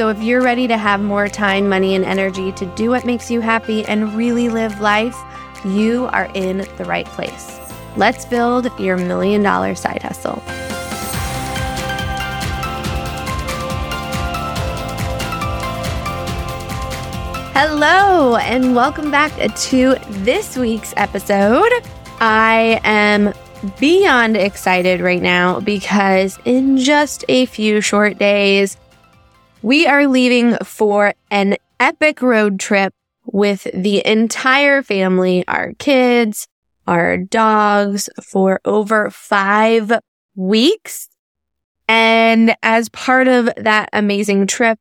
So, if you're ready to have more time, money, and energy to do what makes you happy and really live life, you are in the right place. Let's build your million dollar side hustle. Hello, and welcome back to this week's episode. I am beyond excited right now because in just a few short days, we are leaving for an epic road trip with the entire family, our kids, our dogs for over five weeks. And as part of that amazing trip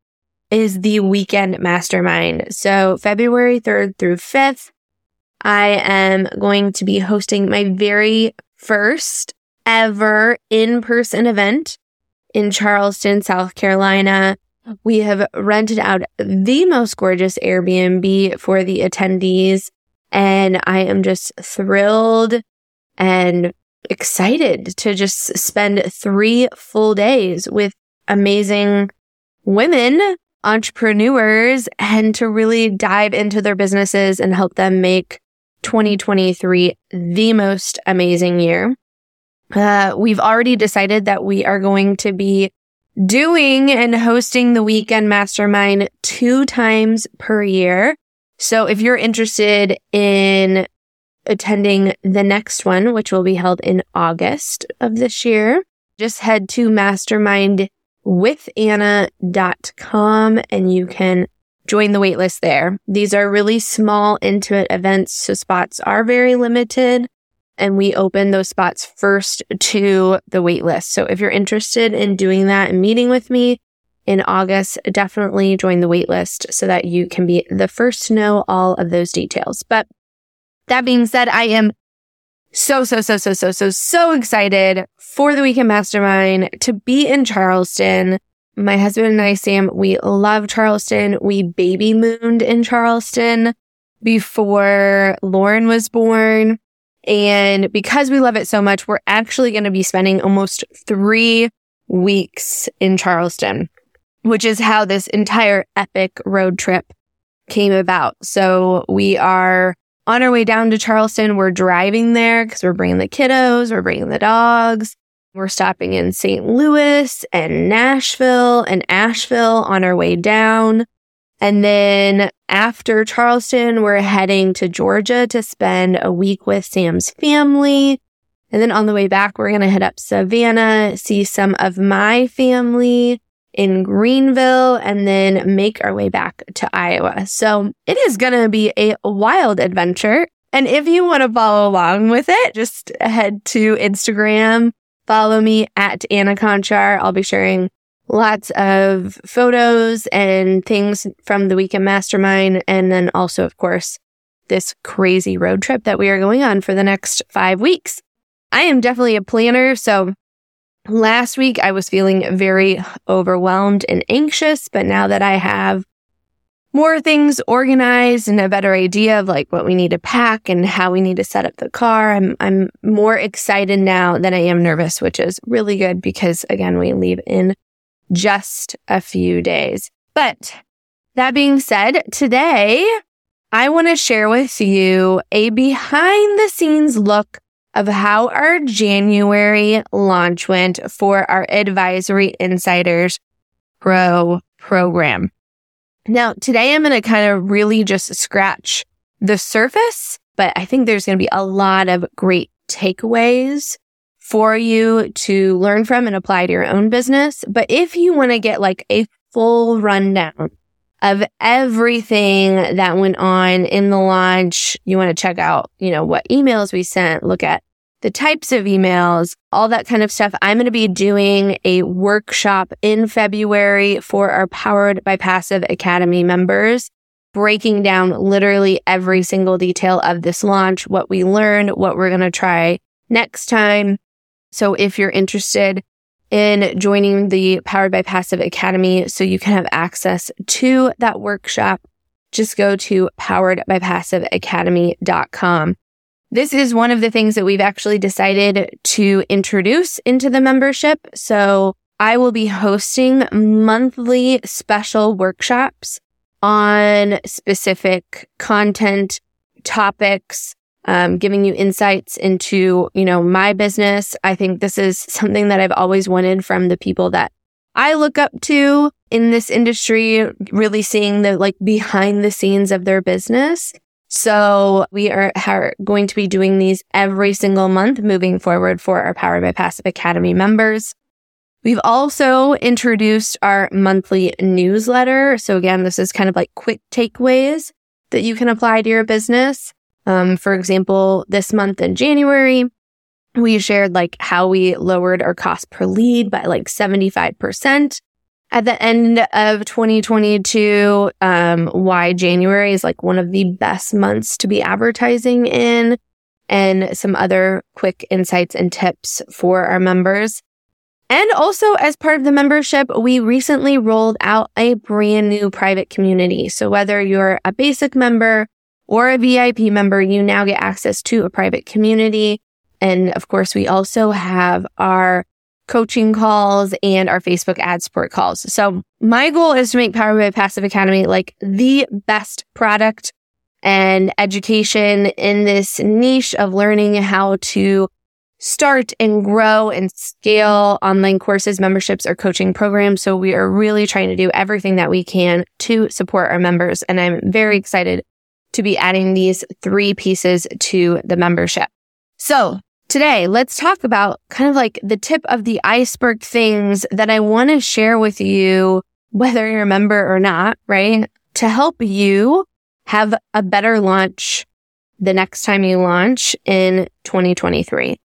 is the weekend mastermind. So February 3rd through 5th, I am going to be hosting my very first ever in person event in Charleston, South Carolina. We have rented out the most gorgeous Airbnb for the attendees, and I am just thrilled and excited to just spend three full days with amazing women, entrepreneurs, and to really dive into their businesses and help them make 2023 the most amazing year. Uh, we've already decided that we are going to be doing and hosting the weekend mastermind two times per year. So if you're interested in attending the next one, which will be held in August of this year, just head to mastermindwithanna.com and you can join the waitlist there. These are really small, intimate events, so spots are very limited. And we open those spots first to the waitlist. So if you're interested in doing that and meeting with me in August, definitely join the waitlist so that you can be the first to know all of those details. But that being said, I am so, so, so, so, so, so, so excited for the weekend mastermind to be in Charleston my husband and I, Sam, we love Charleston. We baby mooned in Charleston before Lauren was born. And because we love it so much, we're actually going to be spending almost three weeks in Charleston, which is how this entire epic road trip came about. So we are on our way down to Charleston. We're driving there because we're bringing the kiddos, we're bringing the dogs. We're stopping in St. Louis and Nashville and Asheville on our way down. And then after Charleston, we're heading to Georgia to spend a week with Sam's family. And then on the way back, we're going to head up Savannah, see some of my family in Greenville, and then make our way back to Iowa. So it is going to be a wild adventure. And if you want to follow along with it, just head to Instagram Follow me at Anna Conchar. I'll be sharing lots of photos and things from the weekend mastermind. And then also, of course, this crazy road trip that we are going on for the next five weeks. I am definitely a planner. So last week I was feeling very overwhelmed and anxious, but now that I have more things organized and a better idea of like what we need to pack and how we need to set up the car. I'm I'm more excited now than I am nervous, which is really good because again, we leave in just a few days. But that being said, today I want to share with you a behind the scenes look of how our January launch went for our Advisory Insiders Pro program. Now, today I'm going to kind of really just scratch the surface, but I think there's going to be a lot of great takeaways for you to learn from and apply to your own business. But if you want to get like a full rundown of everything that went on in the launch, you want to check out, you know, what emails we sent, look at the types of emails, all that kind of stuff. I'm going to be doing a workshop in February for our Powered by Passive Academy members, breaking down literally every single detail of this launch, what we learned, what we're going to try next time. So if you're interested in joining the Powered by Passive Academy so you can have access to that workshop, just go to poweredbypassiveacademy.com. This is one of the things that we've actually decided to introduce into the membership. So I will be hosting monthly special workshops on specific content topics, um, giving you insights into, you know, my business. I think this is something that I've always wanted from the people that I look up to in this industry, really seeing the like behind the scenes of their business. So we are, are, going to be doing these every single month moving forward for our Powered by Passive Academy members. We've also introduced our monthly newsletter. So again, this is kind of like quick takeaways that you can apply to your business. Um, for example, this month in January, we shared like how we lowered our cost per lead by like 75% at the end of 2022, um, why January is like one of the best months to be advertising in and some other quick insights and tips for our members. And also as part of the membership, we recently rolled out a brand new private community. So whether you're a basic member or a VIP member, you now get access to a private community. And of course, we also have our coaching calls and our Facebook ad support calls. So my goal is to make Power by Passive Academy like the best product and education in this niche of learning how to start and grow and scale online courses, memberships, or coaching programs. So we are really trying to do everything that we can to support our members. And I'm very excited to be adding these three pieces to the membership. So Today, let's talk about kind of like the tip of the iceberg things that I want to share with you, whether you're a member or not, right? To help you have a better launch the next time you launch in 2023.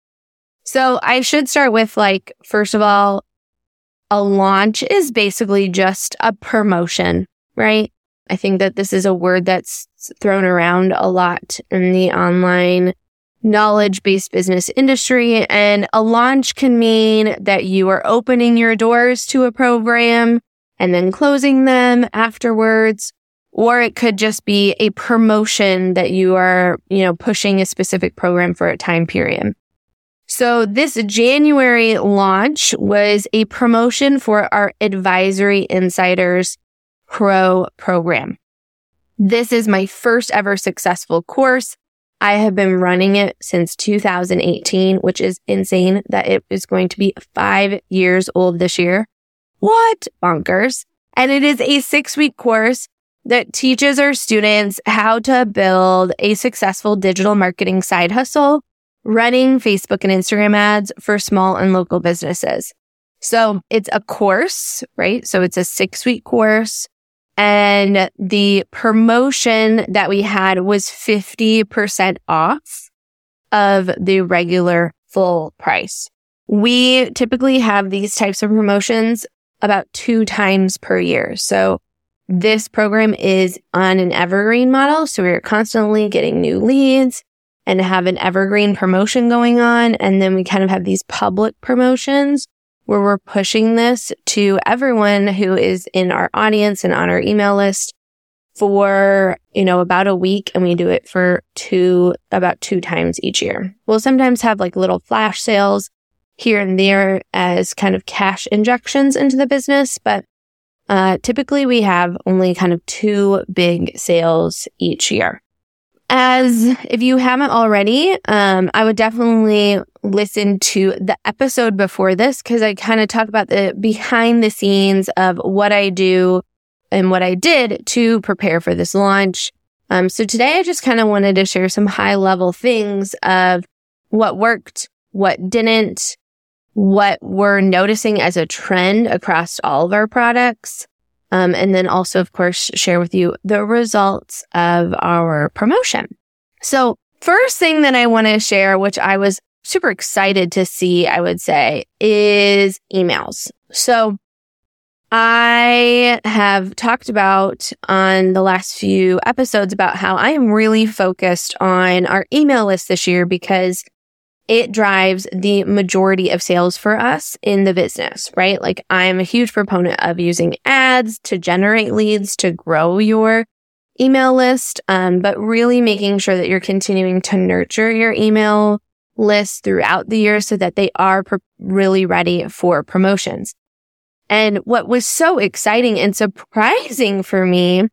So I should start with like, first of all, a launch is basically just a promotion, right? I think that this is a word that's thrown around a lot in the online knowledge based business industry. And a launch can mean that you are opening your doors to a program and then closing them afterwards. Or it could just be a promotion that you are, you know, pushing a specific program for a time period. So this January launch was a promotion for our advisory insiders pro program. This is my first ever successful course. I have been running it since 2018, which is insane that it is going to be five years old this year. What? Bonkers. And it is a six week course that teaches our students how to build a successful digital marketing side hustle, running Facebook and Instagram ads for small and local businesses. So it's a course, right? So it's a six week course. And the promotion that we had was 50% off of the regular full price. We typically have these types of promotions about two times per year. So this program is on an evergreen model. So we're constantly getting new leads and have an evergreen promotion going on. And then we kind of have these public promotions where we're pushing this to everyone who is in our audience and on our email list for, you know, about a week and we do it for two, about two times each year. We'll sometimes have like little flash sales here and there as kind of cash injections into the business, but uh, typically we have only kind of two big sales each year. As if you haven't already, um, I would definitely listen to the episode before this because I kind of talk about the behind the scenes of what I do and what I did to prepare for this launch. Um, so today I just kind of wanted to share some high level things of what worked, what didn't, what we're noticing as a trend across all of our products, um, and then also, of course, share with you the results of our promotion. So first thing that I want to share, which I was super excited to see, I would say, is emails. So I have talked about on the last few episodes about how I am really focused on our email list this year because it drives the majority of sales for us in the business, right? Like I'm a huge proponent of using ads to generate leads to grow your email list, um, but really making sure that you're continuing to nurture your email list throughout the year so that they are pr- really ready for promotions. And what was so exciting and surprising for me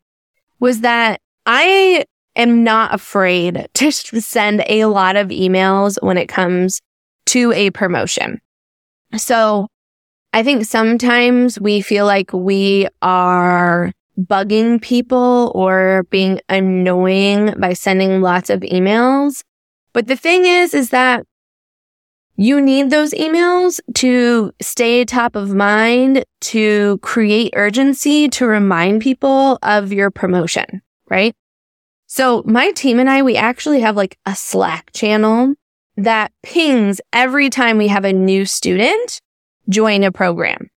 was that I am not afraid to send a lot of emails when it comes to a promotion. So I think sometimes we feel like we are bugging people or being annoying by sending lots of emails. But the thing is, is that you need those emails to stay top of mind, to create urgency, to remind people of your promotion, right? So my team and I, we actually have like a Slack channel that pings every time we have a new student join a program.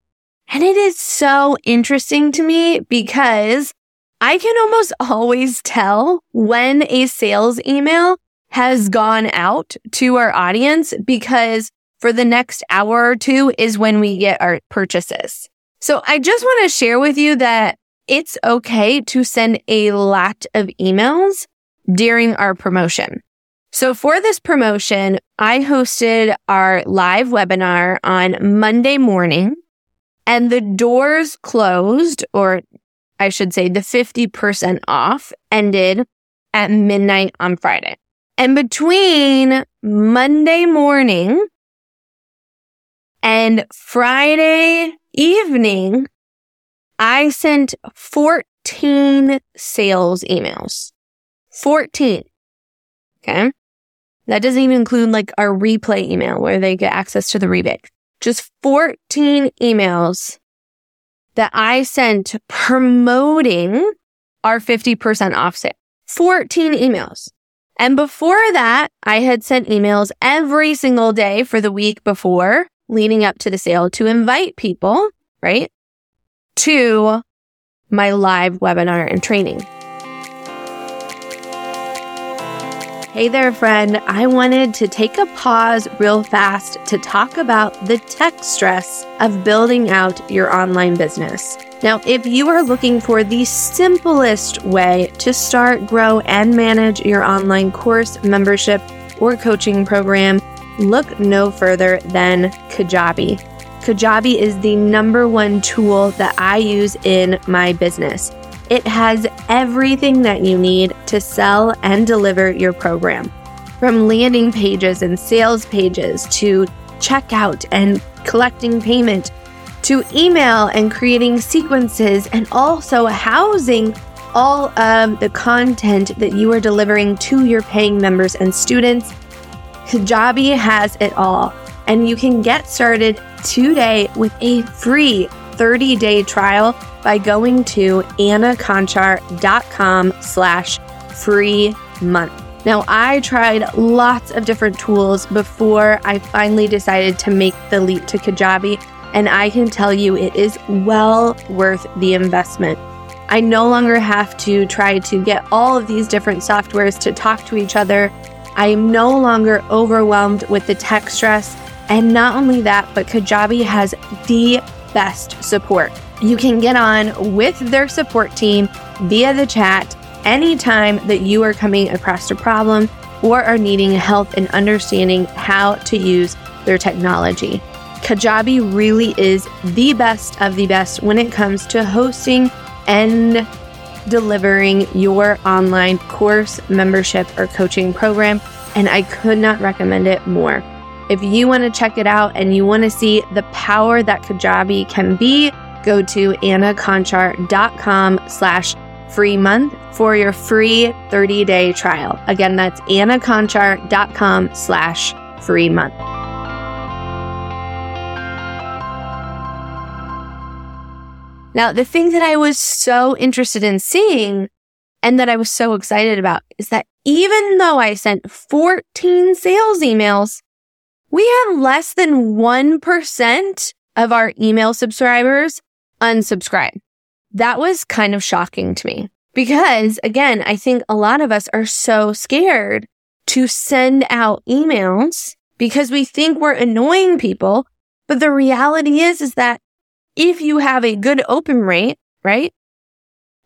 And it is so interesting to me because I can almost always tell when a sales email has gone out to our audience because for the next hour or two is when we get our purchases. So I just want to share with you that it's okay to send a lot of emails during our promotion. So for this promotion, I hosted our live webinar on Monday morning and the doors closed, or I should say the 50% off ended at midnight on Friday. And between Monday morning and Friday evening, I sent 14 sales emails. 14. Okay. That doesn't even include like our replay email where they get access to the rebate. Just 14 emails that I sent promoting our 50% off sale. 14 emails. And before that, I had sent emails every single day for the week before leading up to the sale to invite people, right? To my live webinar and training. Hey there, friend. I wanted to take a pause real fast to talk about the tech stress of building out your online business. Now, if you are looking for the simplest way to start, grow, and manage your online course, membership, or coaching program, look no further than Kajabi. Kajabi is the number one tool that I use in my business. It has everything that you need to sell and deliver your program. From landing pages and sales pages to checkout and collecting payment to email and creating sequences and also housing all of the content that you are delivering to your paying members and students. Kajabi has it all, and you can get started today with a free 30 day trial by going to annaconchar.com slash free month. Now, I tried lots of different tools before I finally decided to make the leap to Kajabi, and I can tell you it is well worth the investment. I no longer have to try to get all of these different softwares to talk to each other. I am no longer overwhelmed with the tech stress. And not only that, but Kajabi has the best support. You can get on with their support team via the chat anytime that you are coming across a problem or are needing help in understanding how to use their technology. Kajabi really is the best of the best when it comes to hosting and delivering your online course, membership, or coaching program. And I could not recommend it more. If you want to check it out and you want to see the power that Kajabi can be, go to annaconchar.com slash free month for your free 30 day trial. Again, that's annaconchar.com slash free month. Now, the thing that I was so interested in seeing and that I was so excited about is that even though I sent 14 sales emails, we had less than 1% of our email subscribers unsubscribe. That was kind of shocking to me because again, I think a lot of us are so scared to send out emails because we think we're annoying people. But the reality is, is that if you have a good open rate, right?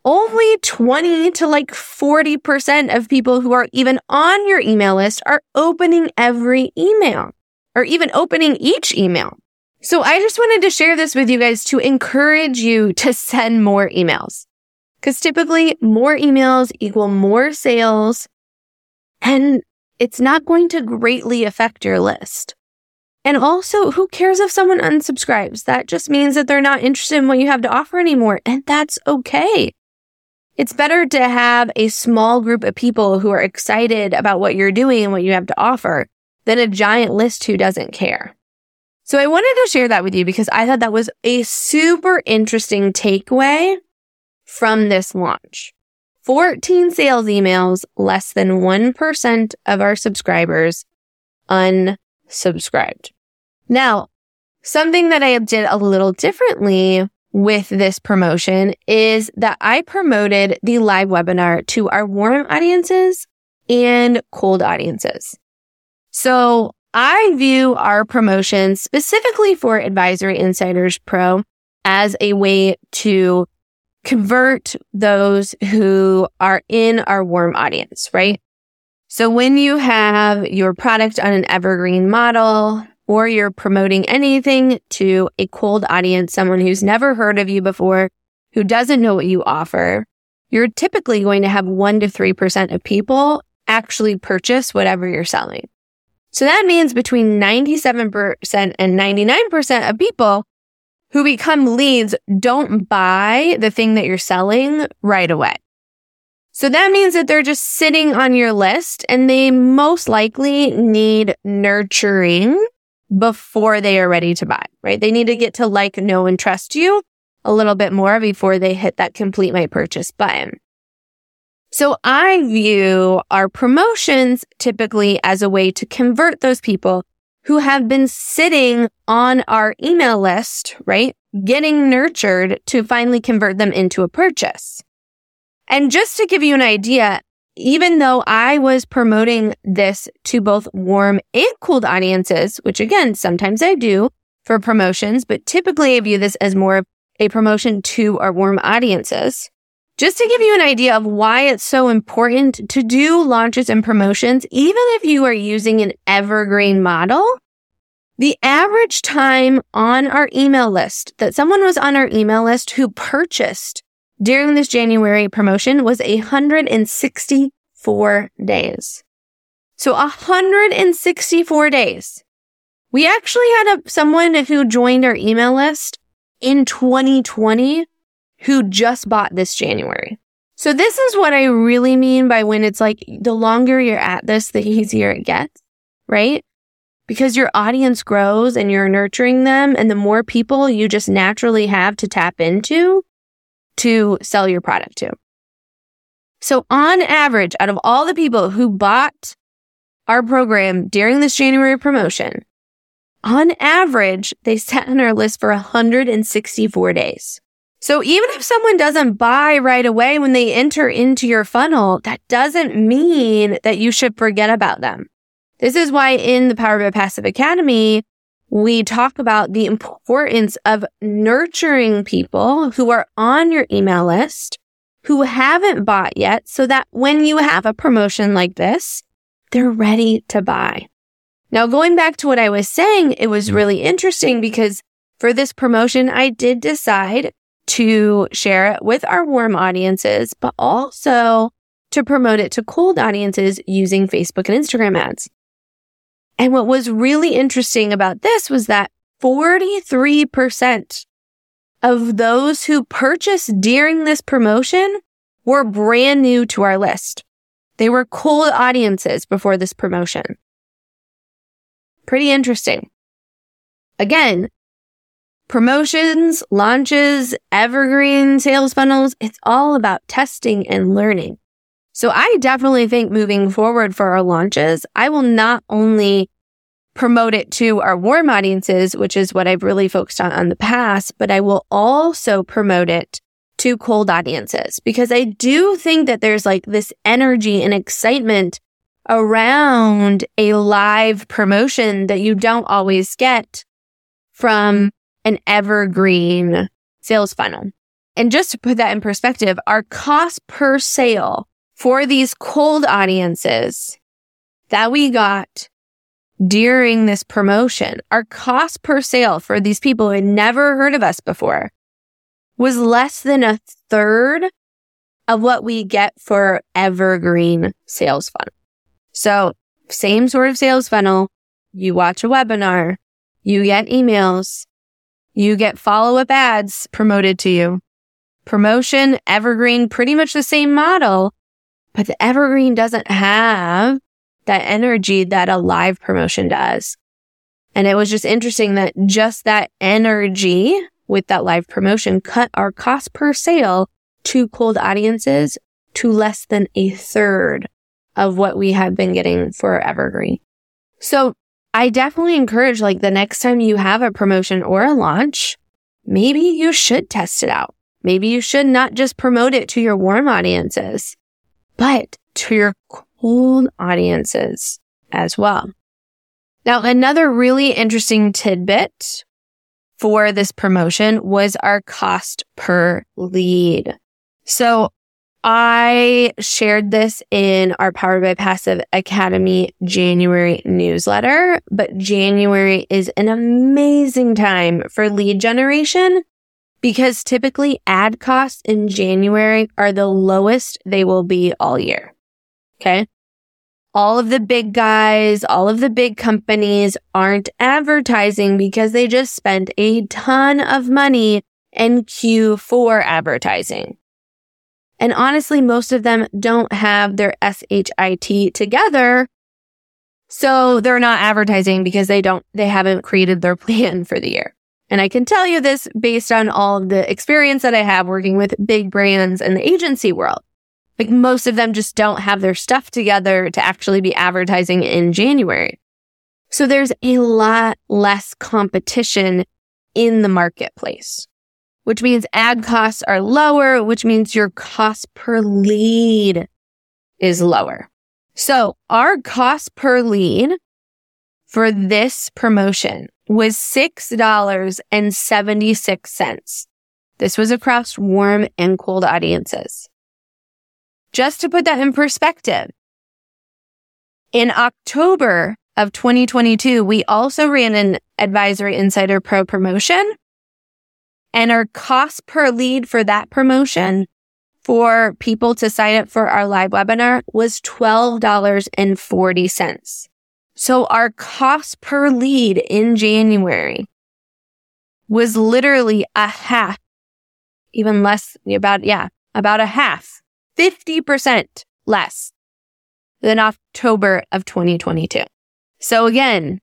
Only 20 to like 40% of people who are even on your email list are opening every email or even opening each email. So I just wanted to share this with you guys to encourage you to send more emails. Cause typically more emails equal more sales and it's not going to greatly affect your list. And also, who cares if someone unsubscribes? That just means that they're not interested in what you have to offer anymore. And that's okay. It's better to have a small group of people who are excited about what you're doing and what you have to offer than a giant list who doesn't care. So I wanted to share that with you because I thought that was a super interesting takeaway from this launch. 14 sales emails, less than 1% of our subscribers unsubscribed. Now, something that I did a little differently with this promotion is that I promoted the live webinar to our warm audiences and cold audiences. So I view our promotion specifically for Advisory Insiders Pro as a way to convert those who are in our warm audience, right? So when you have your product on an evergreen model or you're promoting anything to a cold audience, someone who's never heard of you before, who doesn't know what you offer, you're typically going to have one to 3% of people actually purchase whatever you're selling. So that means between 97% and 99% of people who become leads don't buy the thing that you're selling right away. So that means that they're just sitting on your list and they most likely need nurturing before they are ready to buy, right? They need to get to like, know, and trust you a little bit more before they hit that complete my purchase button. So I view our promotions typically as a way to convert those people who have been sitting on our email list, right? Getting nurtured to finally convert them into a purchase. And just to give you an idea, even though I was promoting this to both warm and cold audiences, which again, sometimes I do for promotions, but typically I view this as more of a promotion to our warm audiences. Just to give you an idea of why it's so important to do launches and promotions, even if you are using an evergreen model, the average time on our email list that someone was on our email list who purchased during this January promotion was 164 days. So 164 days. We actually had a, someone who joined our email list in 2020 who just bought this January. So this is what I really mean by when it's like the longer you're at this, the easier it gets, right? Because your audience grows and you're nurturing them and the more people you just naturally have to tap into to sell your product to. So on average, out of all the people who bought our program during this January promotion, on average, they sat on our list for 164 days. So even if someone doesn't buy right away when they enter into your funnel, that doesn't mean that you should forget about them. This is why in the Power of Passive Academy, we talk about the importance of nurturing people who are on your email list who haven't bought yet so that when you have a promotion like this, they're ready to buy. Now, going back to what I was saying, it was mm. really interesting because for this promotion, I did decide to share it with our warm audiences, but also to promote it to cold audiences using Facebook and Instagram ads. And what was really interesting about this was that 43% of those who purchased during this promotion were brand new to our list. They were cold audiences before this promotion. Pretty interesting. Again, promotions, launches, evergreen sales funnels, it's all about testing and learning. So I definitely think moving forward for our launches, I will not only promote it to our warm audiences, which is what I've really focused on on the past, but I will also promote it to cold audiences because I do think that there's like this energy and excitement around a live promotion that you don't always get from an evergreen sales funnel. And just to put that in perspective, our cost per sale for these cold audiences that we got during this promotion, our cost per sale for these people who had never heard of us before was less than a third of what we get for evergreen sales funnel. So same sort of sales funnel. You watch a webinar, you get emails, you get follow up ads promoted to you. Promotion, evergreen, pretty much the same model, but the evergreen doesn't have that energy that a live promotion does. And it was just interesting that just that energy with that live promotion cut our cost per sale to cold audiences to less than a third of what we have been getting for Evergreen. So I definitely encourage like the next time you have a promotion or a launch, maybe you should test it out. Maybe you should not just promote it to your warm audiences, but to your cold audiences as well. Now, another really interesting tidbit for this promotion was our cost per lead. So I shared this in our Powered by Passive Academy January newsletter, but January is an amazing time for lead generation because typically ad costs in January are the lowest they will be all year. Okay. All of the big guys, all of the big companies aren't advertising because they just spent a ton of money in Q4 advertising. And honestly, most of them don't have their SHIT together. So they're not advertising because they don't, they haven't created their plan for the year. And I can tell you this based on all of the experience that I have working with big brands in the agency world. Like most of them just don't have their stuff together to actually be advertising in January. So there's a lot less competition in the marketplace which means ad costs are lower, which means your cost per lead is lower. So our cost per lead for this promotion was $6.76. This was across warm and cold audiences. Just to put that in perspective, in October of 2022, we also ran an Advisory Insider Pro promotion and our cost per lead for that promotion for people to sign up for our live webinar was $12.40. So our cost per lead in January was literally a half, even less, about, yeah, about a half, 50% less than October of 2022. So again,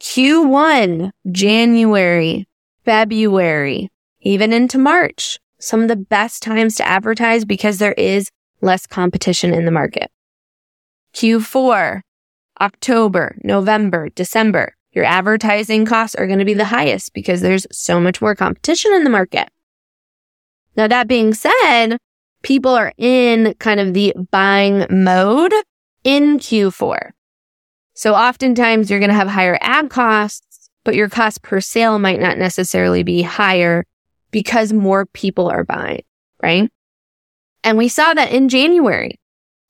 Q1, January February, even into March. Some of the best times to advertise because there is less competition in the market. Q4, October, November, December, your advertising costs are going to be the highest because there's so much more competition in the market. Now, that being said, people are in kind of the buying mode in Q4. So oftentimes you're going to have higher ad costs but your cost per sale might not necessarily be higher because more people are buying, right? And we saw that in January.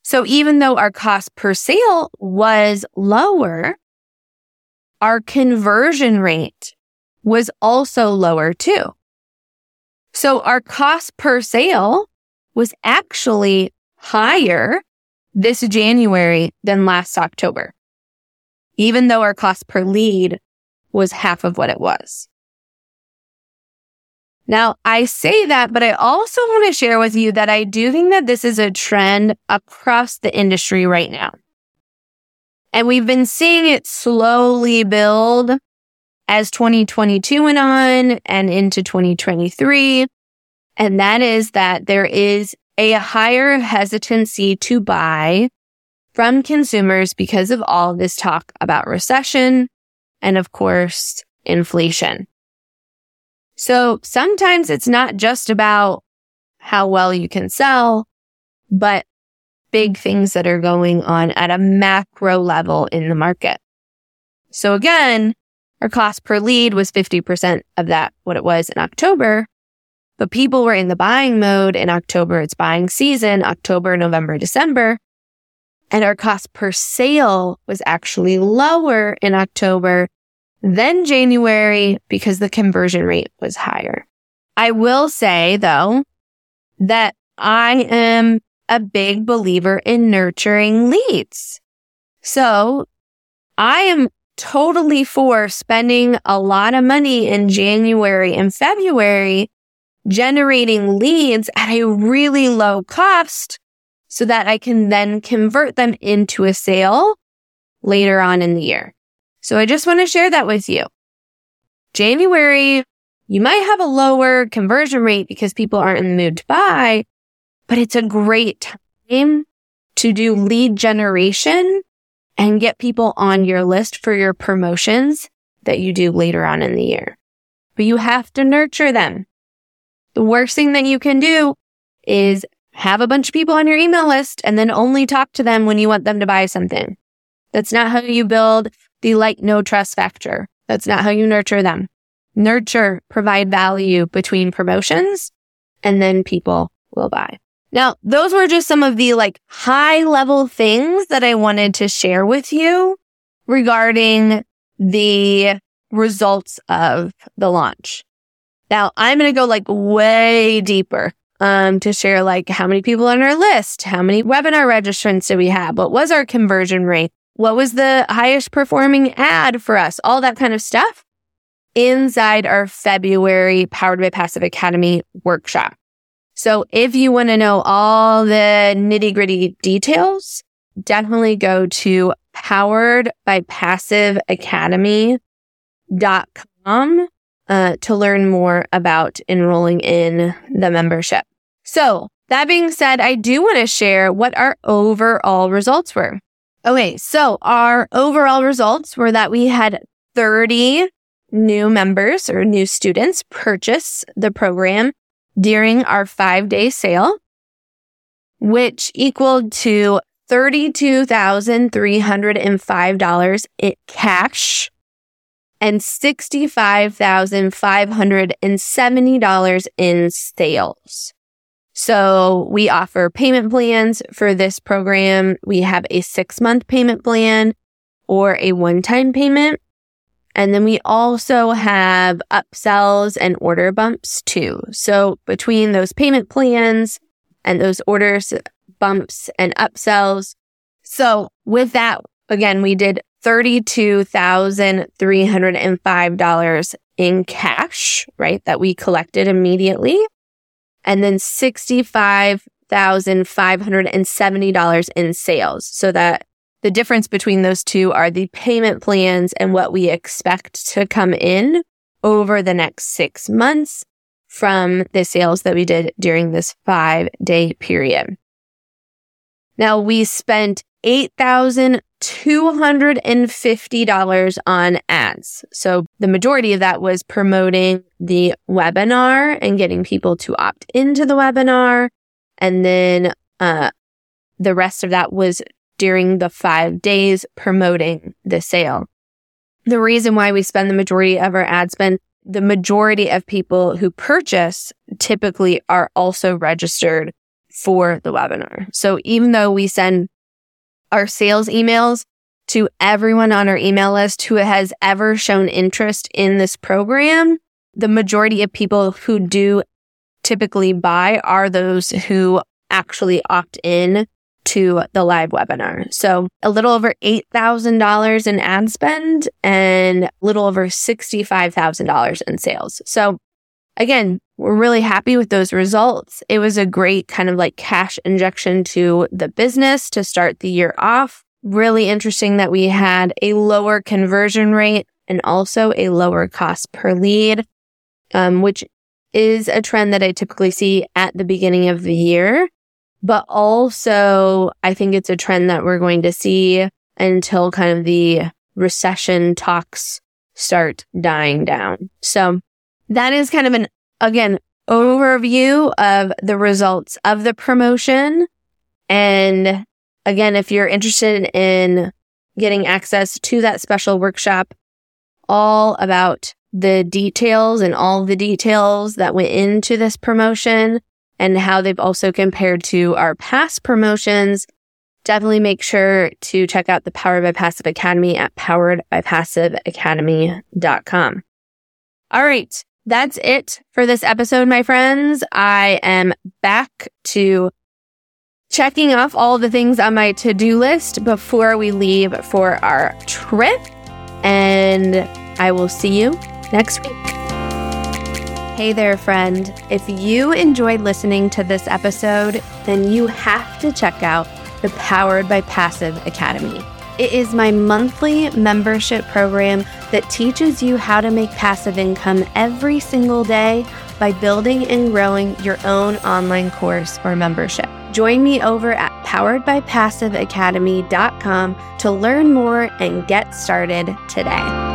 So even though our cost per sale was lower, our conversion rate was also lower too. So our cost per sale was actually higher this January than last October, even though our cost per lead was half of what it was. Now, I say that, but I also want to share with you that I do think that this is a trend across the industry right now. And we've been seeing it slowly build as 2022 went on and into 2023. And that is that there is a higher hesitancy to buy from consumers because of all this talk about recession, and of course, inflation. So sometimes it's not just about how well you can sell, but big things that are going on at a macro level in the market. So again, our cost per lead was 50% of that, what it was in October. But people were in the buying mode in October. It's buying season, October, November, December. And our cost per sale was actually lower in October than January because the conversion rate was higher. I will say though that I am a big believer in nurturing leads. So I am totally for spending a lot of money in January and February generating leads at a really low cost so that I can then convert them into a sale later on in the year. So I just want to share that with you. January, you might have a lower conversion rate because people aren't in the mood to buy, but it's a great time to do lead generation and get people on your list for your promotions that you do later on in the year. But you have to nurture them. The worst thing that you can do is have a bunch of people on your email list and then only talk to them when you want them to buy something. That's not how you build the like no trust factor. That's not how you nurture them. Nurture, provide value between promotions and then people will buy. Now, those were just some of the like high level things that I wanted to share with you regarding the results of the launch. Now I'm going to go like way deeper um, to share like how many people on our list, how many webinar registrants do we have, what was our conversion rate, what was the highest performing ad for us, all that kind of stuff inside our February Powered by Passive Academy workshop. So if you want to know all the nitty gritty details, definitely go to poweredbypassiveacademy.com uh, to learn more about enrolling in the membership. So that being said, I do want to share what our overall results were. Okay. So our overall results were that we had 30 new members or new students purchase the program during our five day sale, which equaled to $32,305 in cash and $65,570 in sales. So we offer payment plans for this program. We have a six month payment plan or a one time payment. And then we also have upsells and order bumps too. So between those payment plans and those orders, bumps and upsells. So with that, again, we did $32,305 in cash, right? That we collected immediately. And then $65,570 in sales. So that the difference between those two are the payment plans and what we expect to come in over the next six months from the sales that we did during this five day period. Now we spent $8,250 on ads. So the majority of that was promoting the webinar and getting people to opt into the webinar. And then, uh, the rest of that was during the five days promoting the sale. The reason why we spend the majority of our ad spend, the majority of people who purchase typically are also registered for the webinar. So even though we send our sales emails to everyone on our email list who has ever shown interest in this program, the majority of people who do typically buy are those who actually opt in to the live webinar. So a little over $8,000 in ad spend and a little over $65,000 in sales. So again, we're really happy with those results. It was a great kind of like cash injection to the business to start the year off. Really interesting that we had a lower conversion rate and also a lower cost per lead, um, which is a trend that I typically see at the beginning of the year. But also, I think it's a trend that we're going to see until kind of the recession talks start dying down. So that is kind of an, again, overview of the results of the promotion. And again, if you're interested in getting access to that special workshop, all about the details and all the details that went into this promotion and how they've also compared to our past promotions, definitely make sure to check out the Powered by Passive Academy at poweredbypassiveacademy.com. All right. That's it for this episode, my friends. I am back to checking off all the things on my to-do list before we leave for our trip. And I will see you next week. Hey there, friend. If you enjoyed listening to this episode, then you have to check out the Powered by Passive Academy. It is my monthly membership program that teaches you how to make passive income every single day by building and growing your own online course or membership. Join me over at poweredbypassiveacademy.com to learn more and get started today.